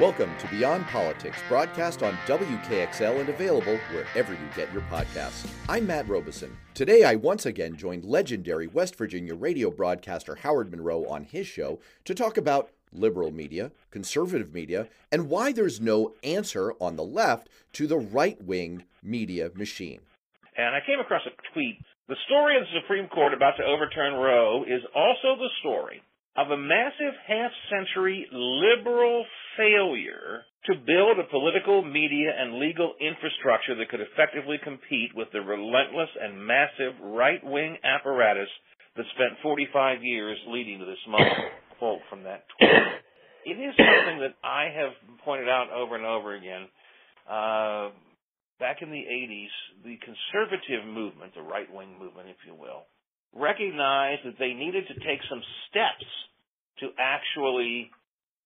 Welcome to Beyond Politics, broadcast on WKXL and available wherever you get your podcasts. I'm Matt Robison. Today, I once again joined legendary West Virginia radio broadcaster Howard Monroe on his show to talk about liberal media, conservative media, and why there's no answer on the left to the right wing media machine. And I came across a tweet. The story of the Supreme Court about to overturn Roe is also the story of a massive half century liberal failure to build a political, media, and legal infrastructure that could effectively compete with the relentless and massive right wing apparatus that spent 45 years leading to this moment. Quote from that tweet. It is something that I have pointed out over and over again. Uh, back in the 80s, the conservative movement, the right wing movement, if you will, recognized that they needed to take some steps to actually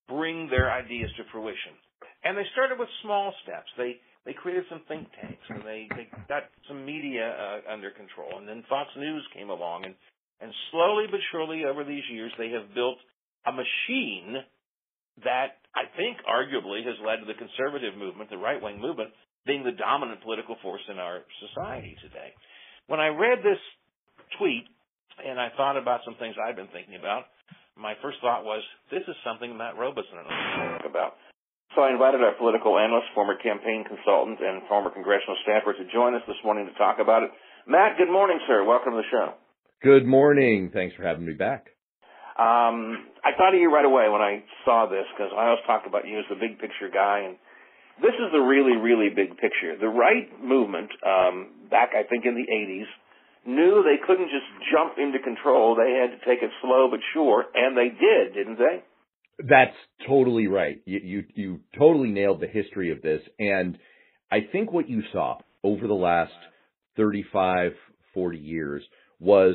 bring their ideas to fruition. And they started with small steps. They they created some think tanks and they, they got some media uh, under control. And then Fox News came along and and slowly but surely over these years they have built a machine that I think arguably has led to the conservative movement, the right wing movement, being the dominant political force in our society today. When I read this tweet and I thought about some things I've been thinking about, my first thought was, this is something Matt Robison and I talk about. So I invited our political analyst, former campaign consultant, and former congressional staffer to join us this morning to talk about it. Matt, good morning, sir. Welcome to the show. Good morning. Thanks for having me back. Um, I thought of you right away when I saw this because I always talk about you as the big picture guy, and this is the really, really big picture. The right movement, um, back I think in the 80s, knew they couldn't just jump into control. They had to take it slow but sure, and they did, didn't they? That's totally right. You, you, you totally nailed the history of this. And I think what you saw over the last 35, 40 years was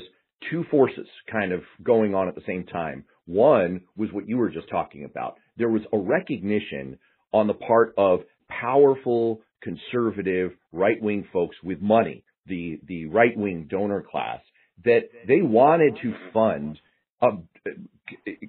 two forces kind of going on at the same time. One was what you were just talking about. There was a recognition on the part of powerful, conservative, right wing folks with money the the right wing donor class that they wanted to fund a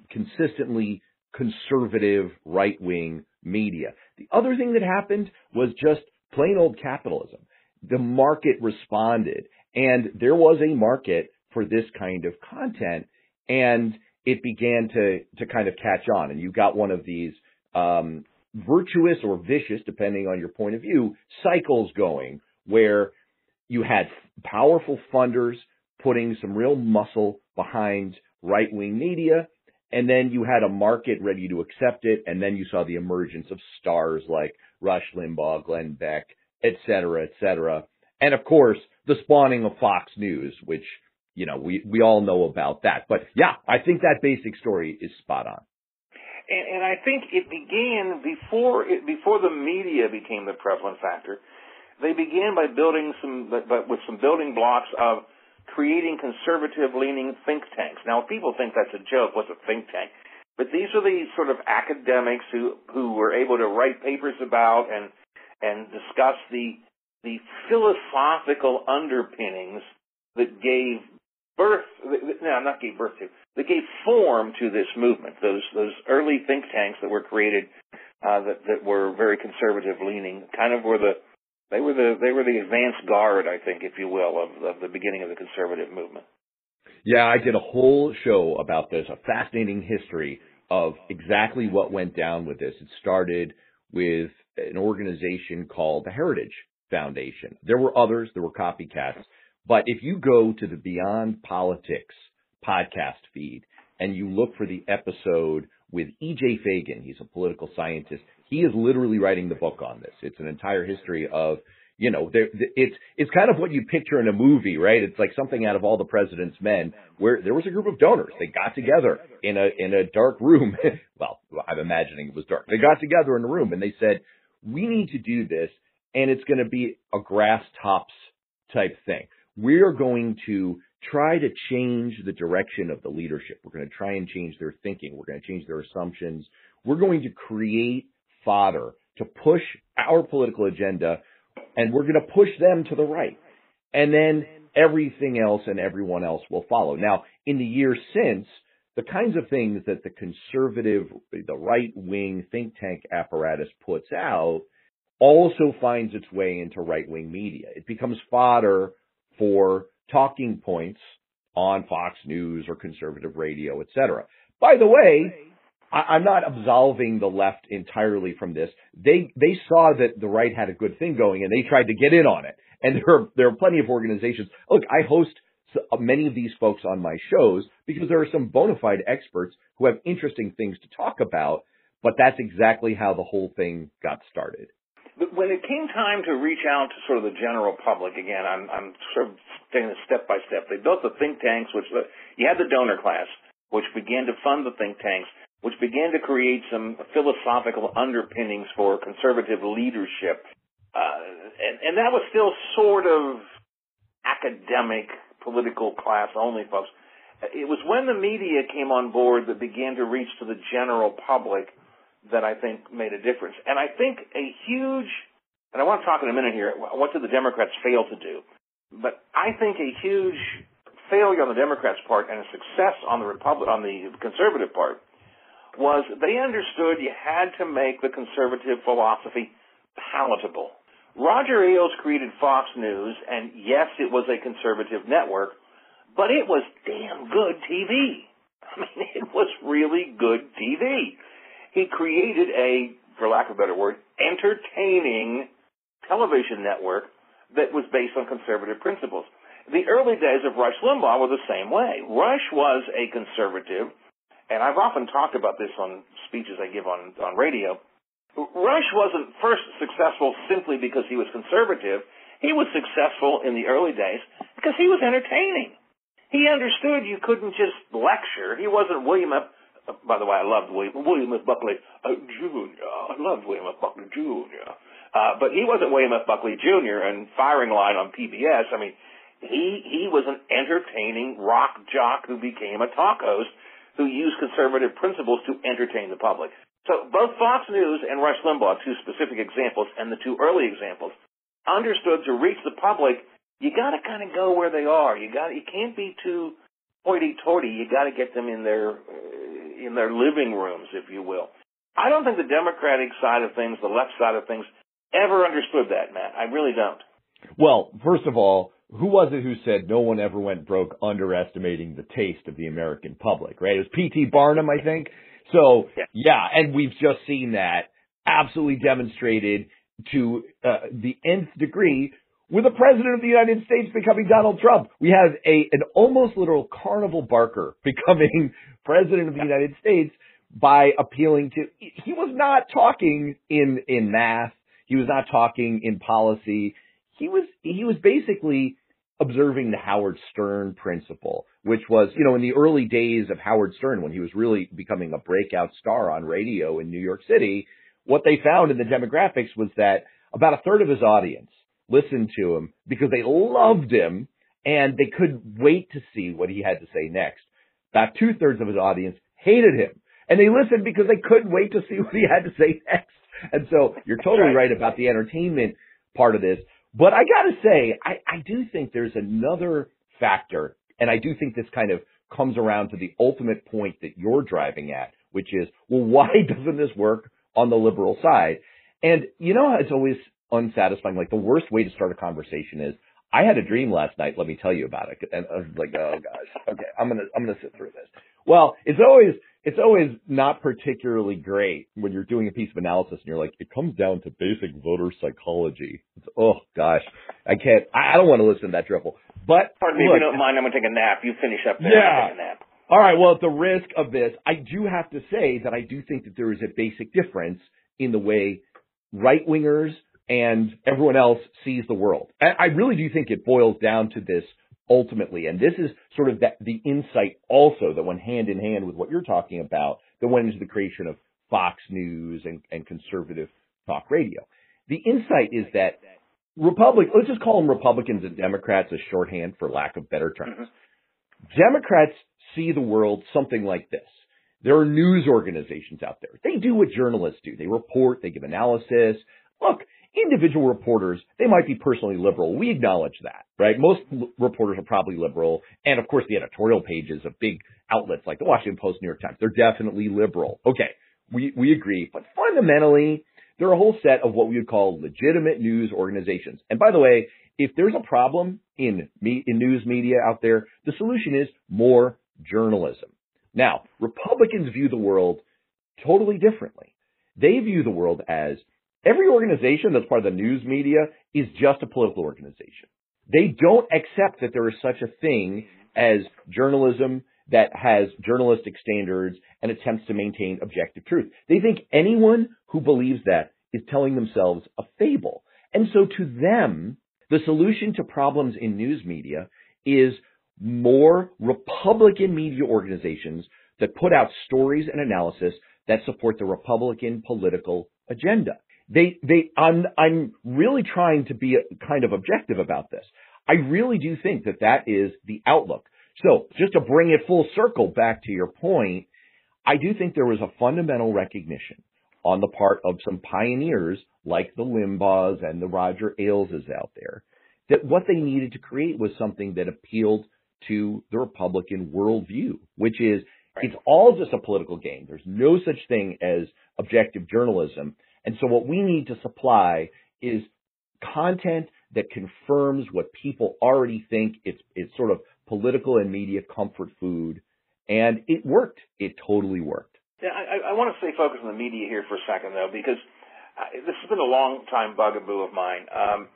consistently conservative right wing media. The other thing that happened was just plain old capitalism. The market responded and there was a market for this kind of content and it began to to kind of catch on and you got one of these um, virtuous or vicious depending on your point of view cycles going where you had powerful funders putting some real muscle behind right wing media. And then you had a market ready to accept it. And then you saw the emergence of stars like Rush Limbaugh, Glenn Beck, et cetera, et cetera. And of course, the spawning of Fox News, which, you know, we, we all know about that. But yeah, I think that basic story is spot on. And, and I think it began before it, before the media became the prevalent factor they began by building some, but, with some building blocks of creating conservative-leaning think tanks. Now, people think that's a joke. What's a think tank? But these are the sort of academics who who were able to write papers about and and discuss the the philosophical underpinnings that gave birth no not gave birth to that gave form to this movement those those early think tanks that were created uh, that that were very conservative leaning kind of were the they were the they were the advance guard, I think, if you will, of, of the beginning of the conservative movement. Yeah, I did a whole show about this, a fascinating history of exactly what went down with this. It started with an organization called the Heritage Foundation. There were others, there were copycats. But if you go to the Beyond Politics podcast feed and you look for the episode with E.J. Fagan, he's a political scientist, he is literally writing the book on this. It's an entire history of, you know, there, it's it's kind of what you picture in a movie, right? It's like something out of All the President's Men, where there was a group of donors. They got together in a in a dark room. well, I'm imagining it was dark. They got together in a room and they said, "We need to do this, and it's going to be a grass tops type thing. We are going to." try to change the direction of the leadership. We're going to try and change their thinking. We're going to change their assumptions. We're going to create fodder to push our political agenda and we're going to push them to the right. And then everything else and everyone else will follow. Now, in the years since, the kinds of things that the conservative, the right wing think tank apparatus puts out also finds its way into right wing media. It becomes fodder for talking points on Fox News or conservative radio, et cetera. By the way, I, am not absolving the left entirely from this. They they saw that the right had a good thing going, and they tried to get in on it. And there are there are plenty of organizations. Look, I host uh, many of these folks on my shows because there are some bona fide experts who have interesting things to talk about. But that's exactly how the whole thing got started. But when it came time to reach out to sort of the general public again, I'm, I'm sort of taking it step by step. They built the think tanks, which you had the donor class, which began to fund the think tanks, which began to create some philosophical underpinnings for conservative leadership. Uh, and, and that was still sort of academic, political class only, folks. It was when the media came on board that began to reach to the general public that I think made a difference. And I think a huge, and I want to talk in a minute here, what did the Democrats fail to do? But I think a huge failure on the Democrats' part and a success on the Republic, on the conservative part was they understood you had to make the conservative philosophy palatable. Roger Ailes created Fox News, and yes, it was a conservative network, but it was damn good TV. I mean, it was really good TV he created a, for lack of a better word, entertaining television network that was based on conservative principles. The early days of Rush Limbaugh were the same way. Rush was a conservative, and I've often talked about this on speeches I give on, on radio. Rush wasn't first successful simply because he was conservative. He was successful in the early days because he was entertaining. He understood you couldn't just lecture. He wasn't William F by the way, I loved William, William F. Buckley uh, Jr. I loved William F. Buckley Jr. Uh, but he wasn't William F. Buckley Jr. and firing line on PBS. I mean, he he was an entertaining rock jock who became a talk host who use conservative principles to entertain the public. So both Fox News and Rush Limbaugh, two specific examples, and the two early examples, understood to reach the public, you got to kind of go where they are. You got you can't be too hoity-toity. You got to get them in their in their living rooms, if you will. I don't think the Democratic side of things, the left side of things, ever understood that, Matt. I really don't. Well, first of all, who was it who said no one ever went broke underestimating the taste of the American public, right? It was P.T. Barnum, I think. So, yeah, and we've just seen that absolutely demonstrated to uh, the nth degree with the president of the United States becoming Donald Trump. We have a an almost literal carnival barker becoming president of the United States by appealing to he was not talking in in math, he was not talking in policy. He was he was basically observing the Howard Stern principle, which was, you know, in the early days of Howard Stern when he was really becoming a breakout star on radio in New York City, what they found in the demographics was that about a third of his audience listened to him because they loved him and they couldn't wait to see what he had to say next. About two thirds of his audience hated him and they listened because they couldn't wait to see what he had to say next. And so you're totally right about the entertainment part of this. But I gotta say, I, I do think there's another factor, and I do think this kind of comes around to the ultimate point that you're driving at, which is, well, why doesn't this work on the liberal side? And you know, it's always unsatisfying. Like the worst way to start a conversation is, I had a dream last night. Let me tell you about it. And I was like, oh gosh, okay, I'm gonna I'm gonna sit through this. Well, it's always it's always not particularly great when you're doing a piece of analysis and you're like, it comes down to basic voter psychology. It's, oh gosh, I can't. I don't want to listen to that drivel. But pardon me, look, if you don't mind, I'm gonna take a nap. You finish up there. Yeah. take a nap. All right. Well, at the risk of this, I do have to say that I do think that there is a basic difference in the way right wingers and everyone else sees the world. I really do think it boils down to this ultimately, and this is sort of that, the insight also that went hand in hand with what you're talking about that went into the creation of Fox News and, and conservative talk radio. The insight is that Republic, let's just call them Republicans and Democrats as shorthand for lack of better terms. Mm-hmm. Democrats see the world something like this. There are news organizations out there. They do what journalists do. They report, they give analysis. Look, individual reporters, they might be personally liberal. We acknowledge that, right? Most l- reporters are probably liberal. And of course, the editorial pages of big outlets like the Washington Post, New York Times, they're definitely liberal. Okay. We, we agree. But fundamentally, there are a whole set of what we would call legitimate news organizations. And by the way, if there's a problem in me, in news media out there, the solution is more journalism. Now, Republicans view the world totally differently. They view the world as every organization that's part of the news media is just a political organization. They don't accept that there is such a thing as journalism that has journalistic standards and attempts to maintain objective truth. They think anyone who believes that is telling themselves a fable. And so to them, the solution to problems in news media is more Republican media organizations that put out stories and analysis that support the Republican political agenda. They, they, I'm, I'm really trying to be a, kind of objective about this. I really do think that that is the outlook. So just to bring it full circle back to your point, I do think there was a fundamental recognition on the part of some pioneers like the Limbaughs and the Roger Aileses out there that what they needed to create was something that appealed to the Republican worldview, which is right. it's all just a political game. There's no such thing as objective journalism. And so what we need to supply is content that confirms what people already think. It's, it's sort of political and media comfort food. And it worked. It totally worked. Yeah, I, I want to stay focused on the media here for a second, though, because I, this has been a long time bugaboo of mine. Um,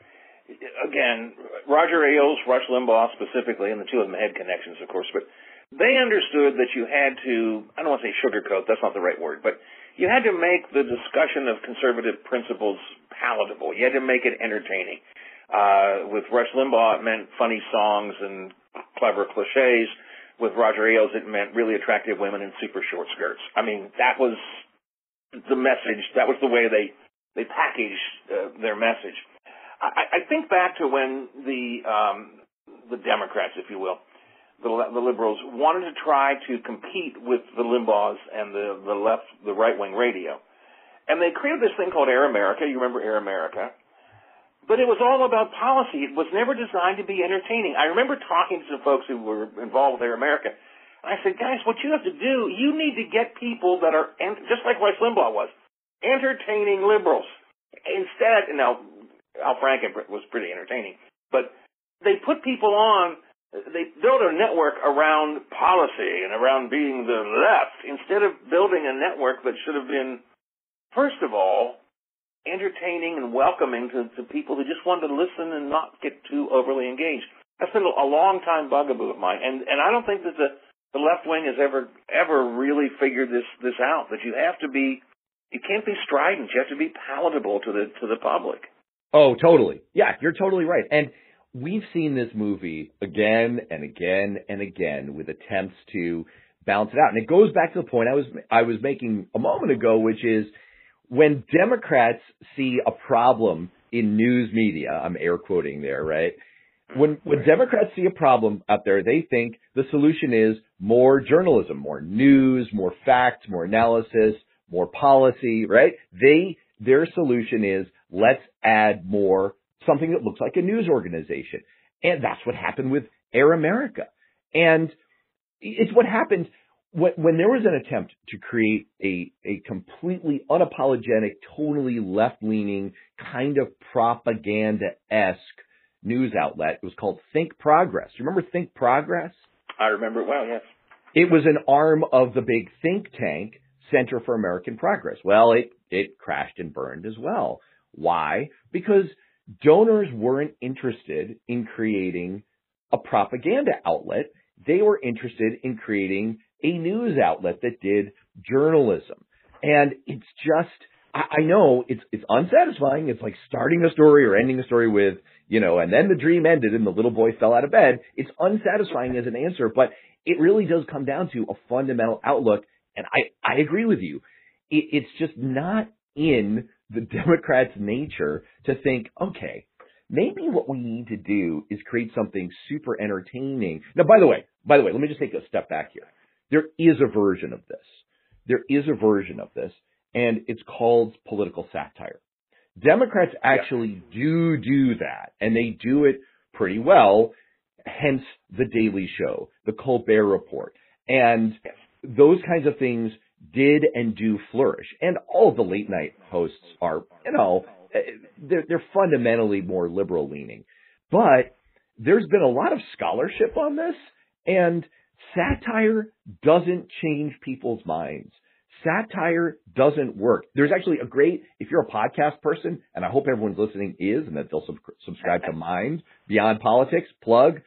again, Roger Ailes, Rush Limbaugh specifically, and the two of them had connections, of course, but they understood that you had to, I don't want to say sugarcoat, that's not the right word, but you had to make the discussion of conservative principles palatable. You had to make it entertaining. Uh, with Rush Limbaugh, it meant funny songs and clever cliches. With Roger Ailes, it meant really attractive women in super short skirts. I mean, that was the message. That was the way they they packaged uh, their message. I, I think back to when the um, the Democrats, if you will, the, the liberals wanted to try to compete with the Limbaughs and the the left, the right wing radio, and they created this thing called Air America. You remember Air America? But it was all about policy. It was never designed to be entertaining. I remember talking to some folks who were involved with Air America. And I said, guys, what you have to do, you need to get people that are, just like Rush Limbaugh was, entertaining liberals. Instead, now, Al Franken was pretty entertaining. But they put people on, they built a network around policy and around being the left instead of building a network that should have been, first of all, entertaining and welcoming to, to people who just wanted to listen and not get too overly engaged. That's been a long time bugaboo of mine, and and I don't think that the the left wing has ever ever really figured this this out. That you have to be, you can't be strident. You have to be palatable to the to the public. Oh, totally. Yeah, you're totally right. And we've seen this movie again and again and again with attempts to balance it out. And it goes back to the point I was I was making a moment ago, which is when Democrats see a problem in news media, I'm air quoting there, right? When when Democrats see a problem out there, they think the solution is more journalism, more news, more facts, more analysis, more policy, right? They their solution is let's add more something that looks like a news organization. And that's what happened with Air America. And it's what happened when, when there was an attempt to create a, a completely unapologetic, totally left-leaning kind of propaganda-esque news outlet, it was called Think Progress. You remember Think Progress? I remember it well, yes. It was an arm of the big think tank Center for American Progress. Well, it, it crashed and burned as well. Why? Because donors weren't interested in creating a propaganda outlet. They were interested in creating a news outlet that did journalism. And it's just, I, I know it's, it's unsatisfying. It's like starting a story or ending a story with, you know, and then the dream ended and the little boy fell out of bed. It's unsatisfying as an answer, but it really does come down to a fundamental outlook. And I, I agree with you. It, it's just not in the Democrats' nature to think, okay, maybe what we need to do is create something super entertaining. Now, by the way, by the way, let me just take a step back here. There is a version of this. There is a version of this, and it's called political satire. Democrats actually yeah. do do that, and they do it pretty well. Hence the Daily Show, the Colbert Report, and those kinds of things did and do flourish. And all the late night hosts are, you know, eh, they're, they're fundamentally more liberal leaning. But there's been a lot of scholarship on this, and satire doesn't change people's minds. Satire doesn't work. There's actually a great, if you're a podcast person, and I hope everyone's listening is, and that they'll sub- subscribe to Mind Beyond Politics, plug.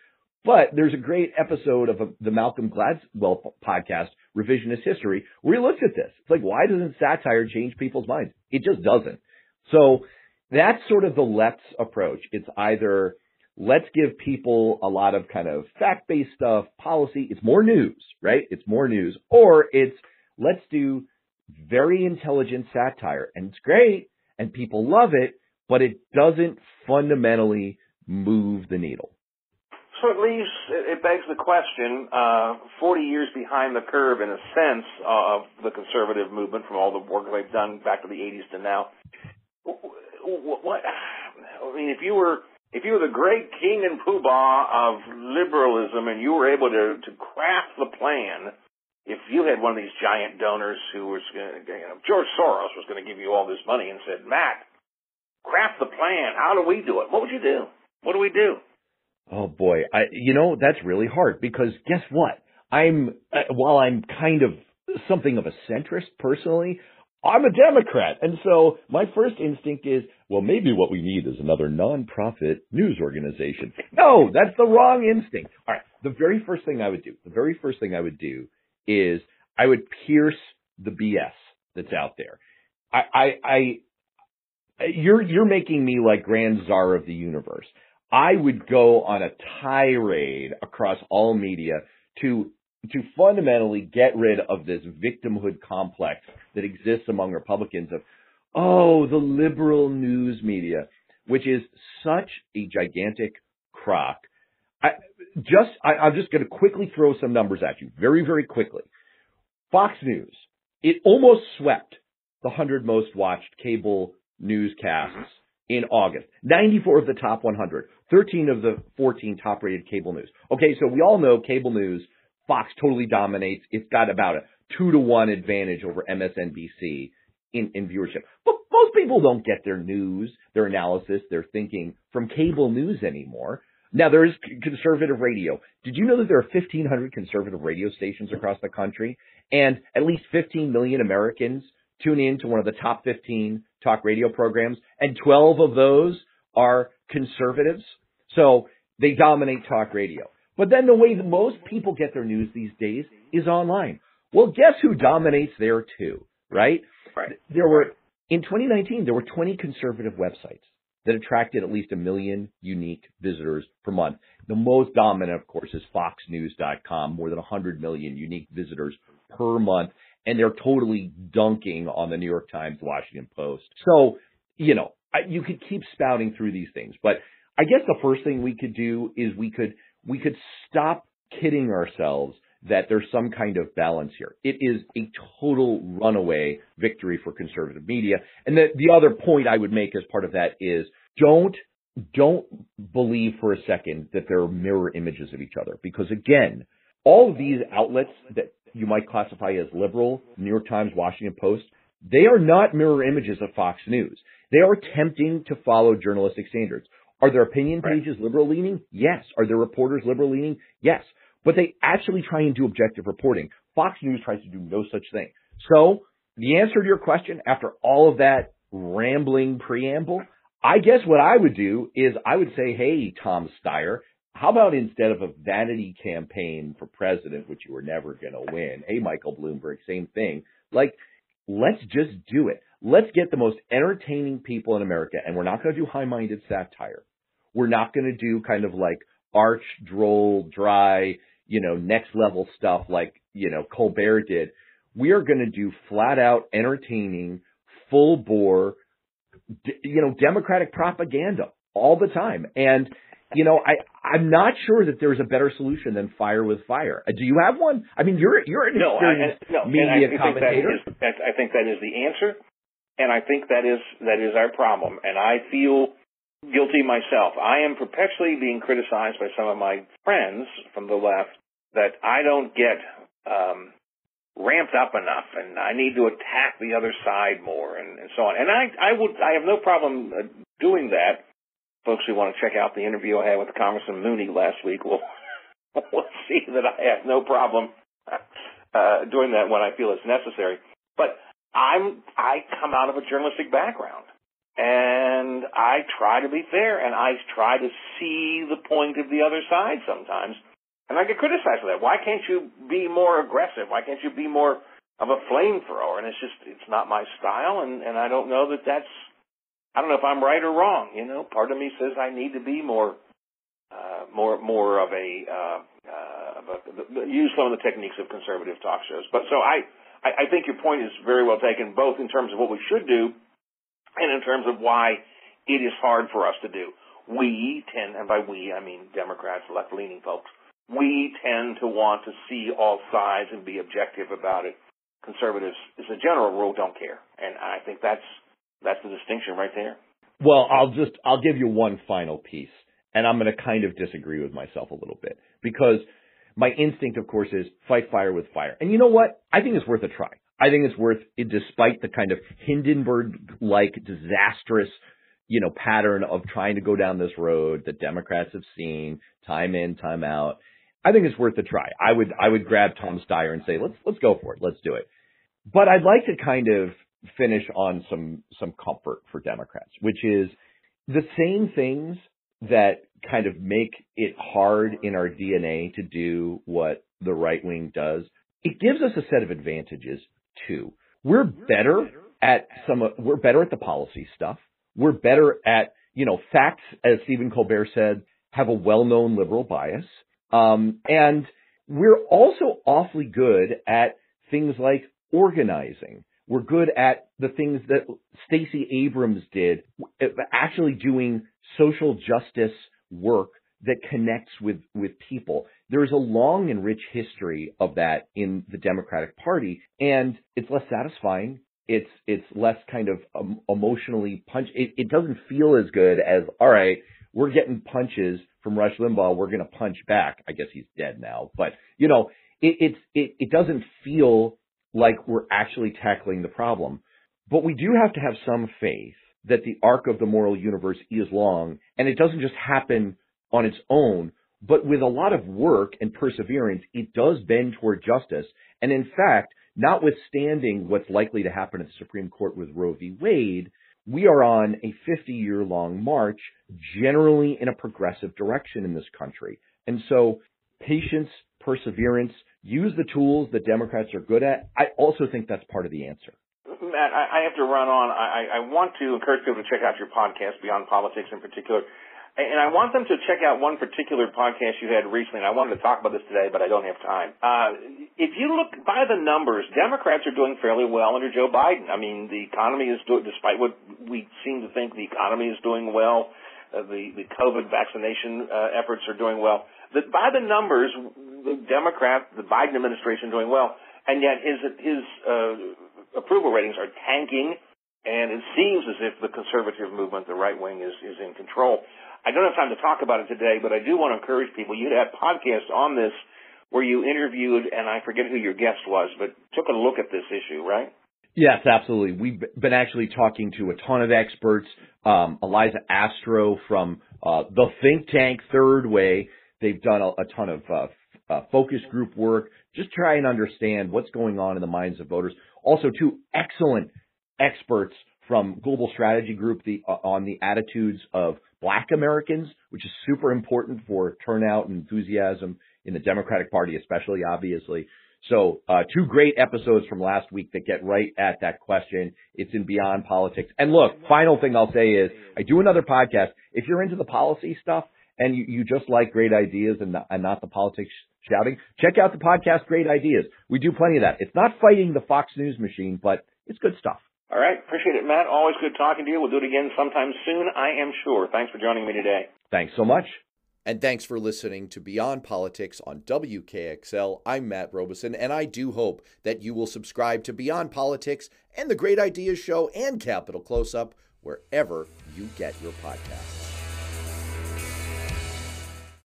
But there's a great episode of a, the Malcolm Gladwell podcast, Revisionist History, where he looks at this. It's like, why doesn't satire change people's minds? It just doesn't. So that's sort of the left's approach. It's either let's give people a lot of kind of fact-based stuff, policy. It's more news, right? It's more news. Or it's let's do very intelligent satire. And it's great and people love it, but it doesn't fundamentally move the needle. So it leaves, it begs the question, uh, 40 years behind the curve in a sense of the conservative movement from all the work they've done back to the 80s to now. What, I mean, if you were if you were the great king and poobah of liberalism and you were able to, to craft the plan, if you had one of these giant donors who was going you know, George Soros was going to give you all this money and said, Matt, craft the plan. How do we do it? What would you do? What do we do? Oh boy, I you know that's really hard because guess what? I'm uh, while I'm kind of something of a centrist personally, I'm a Democrat. And so my first instinct is, well, maybe what we need is another nonprofit news organization. No, that's the wrong instinct. All right. The very first thing I would do, the very first thing I would do is I would pierce the BS that's out there. I, I, I, you're, you're making me like grand czar of the universe. I would go on a tirade across all media to to fundamentally get rid of this victimhood complex that exists among Republicans of, oh, the liberal news media, which is such a gigantic crock. I just, I, I'm just going to quickly throw some numbers at you very, very quickly. Fox News, it almost swept the 100 most watched cable newscasts in August. 94 of the top 100, 13 of the 14 top rated cable news. Okay, so we all know cable news Fox totally dominates. It's got about a two to one advantage over MSNBC in, in viewership. But most people don't get their news, their analysis, their thinking from cable news anymore. Now there is conservative radio. Did you know that there are 1500 conservative radio stations across the country and at least 15 million Americans tune in to one of the top 15 talk radio programs and 12 of those are conservatives? So they dominate talk radio. But then the way that most people get their news these days is online. Well, guess who dominates there too, right? Right. There were, in 2019, there were 20 conservative websites that attracted at least a million unique visitors per month. The most dominant, of course, is foxnews.com, more than 100 million unique visitors per month. And they're totally dunking on the New York Times, Washington Post. So, you know, you could keep spouting through these things, but I guess the first thing we could do is we could we could stop kidding ourselves that there's some kind of balance here. It is a total runaway victory for conservative media. And the, the other point I would make as part of that is don't don't believe for a second that there are mirror images of each other because again, all of these outlets that you might classify as liberal, New York Times, Washington Post, they are not mirror images of Fox News. They are attempting to follow journalistic standards. Are their opinion pages right. liberal leaning? Yes. Are their reporters liberal leaning? Yes. But they actually try and do objective reporting. Fox News tries to do no such thing. So the answer to your question after all of that rambling preamble, I guess what I would do is I would say, hey, Tom Steyer, how about instead of a vanity campaign for president, which you were never going to win, hey, Michael Bloomberg, same thing. Like, let's just do it. Let's get the most entertaining people in America, and we're not going to do high-minded satire. We're not going to do kind of like arch, droll, dry, you know, next level stuff like, you know, Colbert did. We are going to do flat out entertaining, full bore, you know, democratic propaganda all the time. And, you know, I, I'm not sure that there's a better solution than fire with fire. Uh, do you have one? I mean, you're, you're an no, experienced I, no, media I, commentator. Think that is, I think that is the answer. And I think that is that is our problem. And I feel guilty myself. I am perpetually being criticized by some of my friends from the left that I don't get um, ramped up enough, and I need to attack the other side more, and, and so on. And I I would I have no problem uh, doing that. Folks who want to check out the interview I had with Congressman Mooney last week will will see that I have no problem uh, doing that when I feel it's necessary. But I'm I come out of a journalistic background, and I try to be fair, and I try to see the point of the other side sometimes. And I get criticized for that. Why can't you be more aggressive? Why can't you be more of a flamethrower? And it's just it's not my style, and and I don't know that that's I don't know if I'm right or wrong. You know, part of me says I need to be more uh, more more of a, uh, uh, use some of the techniques of conservative talk shows. But so I, I I think your point is very well taken, both in terms of what we should do, and in terms of why it is hard for us to do. We tend, and by we I mean Democrats, left leaning folks, we tend to want to see all sides and be objective about it. Conservatives, as a general rule, don't care, and I think that's that's the distinction right there. Well, I'll just I'll give you one final piece and I'm going to kind of disagree with myself a little bit because my instinct, of course, is fight fire with fire. And you know what? I think it's worth a try. I think it's worth despite the kind of Hindenburg-like disastrous, you know, pattern of trying to go down this road that Democrats have seen time in, time out. I think it's worth a try. I would, I would grab Tom Steyer and say, let's, let's go for it. Let's do it. But I'd like to kind of finish on some, some comfort for Democrats, which is the same things that kind of make it hard in our DNA to do what the right wing does, it gives us a set of advantages too. We're better at some, we're better at the policy stuff. We're better at, you know, facts, as Stephen Colbert said, have a well-known liberal bias. Um, and we're also awfully good at things like organizing. We're good at the things that Stacey Abrams did, actually doing social justice work that connects with, with people. There's a long and rich history of that in the Democratic Party, and it's less satisfying. It's it's less kind of um, emotionally punch. It, it doesn't feel as good as all right. We're getting punches from Rush Limbaugh. We're going to punch back. I guess he's dead now, but you know, it, it's it, it doesn't feel like we're actually tackling the problem. But we do have to have some faith that the arc of the moral universe is long and it doesn't just happen on its own, but with a lot of work and perseverance, it does bend toward justice. And in fact, notwithstanding what's likely to happen at the Supreme Court with Roe v. Wade, we are on a 50 year long march, generally in a progressive direction in this country. And so patience, perseverance, use the tools that Democrats are good at. I also think that's part of the answer. Matt, I, have to run on. I, I want to encourage people to check out your podcast, Beyond Politics in particular. And I want them to check out one particular podcast you had recently. And I wanted to talk about this today, but I don't have time. Uh, if you look by the numbers, Democrats are doing fairly well under Joe Biden. I mean, the economy is doing, despite what we seem to think, the economy is doing well. Uh, the the COVID vaccination uh, efforts are doing well. The, by the numbers, the Democrat, the Biden administration, doing well, and yet his his uh, approval ratings are tanking, and it seems as if the conservative movement, the right wing, is, is in control. I don't have time to talk about it today, but I do want to encourage people. You had podcasts on this where you interviewed, and I forget who your guest was, but took a look at this issue, right? Yes, absolutely. We've been actually talking to a ton of experts. Um, Eliza Astro from uh, the think tank Third Way. They've done a, a ton of uh, uh, focus group work, just try and understand what's going on in the minds of voters. Also, two excellent experts from Global Strategy Group the, uh, on the attitudes of Black Americans, which is super important for turnout and enthusiasm in the Democratic Party, especially obviously. So, uh, two great episodes from last week that get right at that question. It's in Beyond Politics. And look, final thing I'll say is I do another podcast. If you're into the policy stuff and you, you just like great ideas and and not the politics shouting, check out the podcast Great Ideas. We do plenty of that. It's not fighting the Fox News machine, but it's good stuff. All right. Appreciate it, Matt. Always good talking to you. We'll do it again sometime soon, I am sure. Thanks for joining me today. Thanks so much. And thanks for listening to Beyond Politics on WKXL. I'm Matt Robison, and I do hope that you will subscribe to Beyond Politics and the Great Ideas Show and Capital Close Up wherever you get your podcasts.